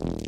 you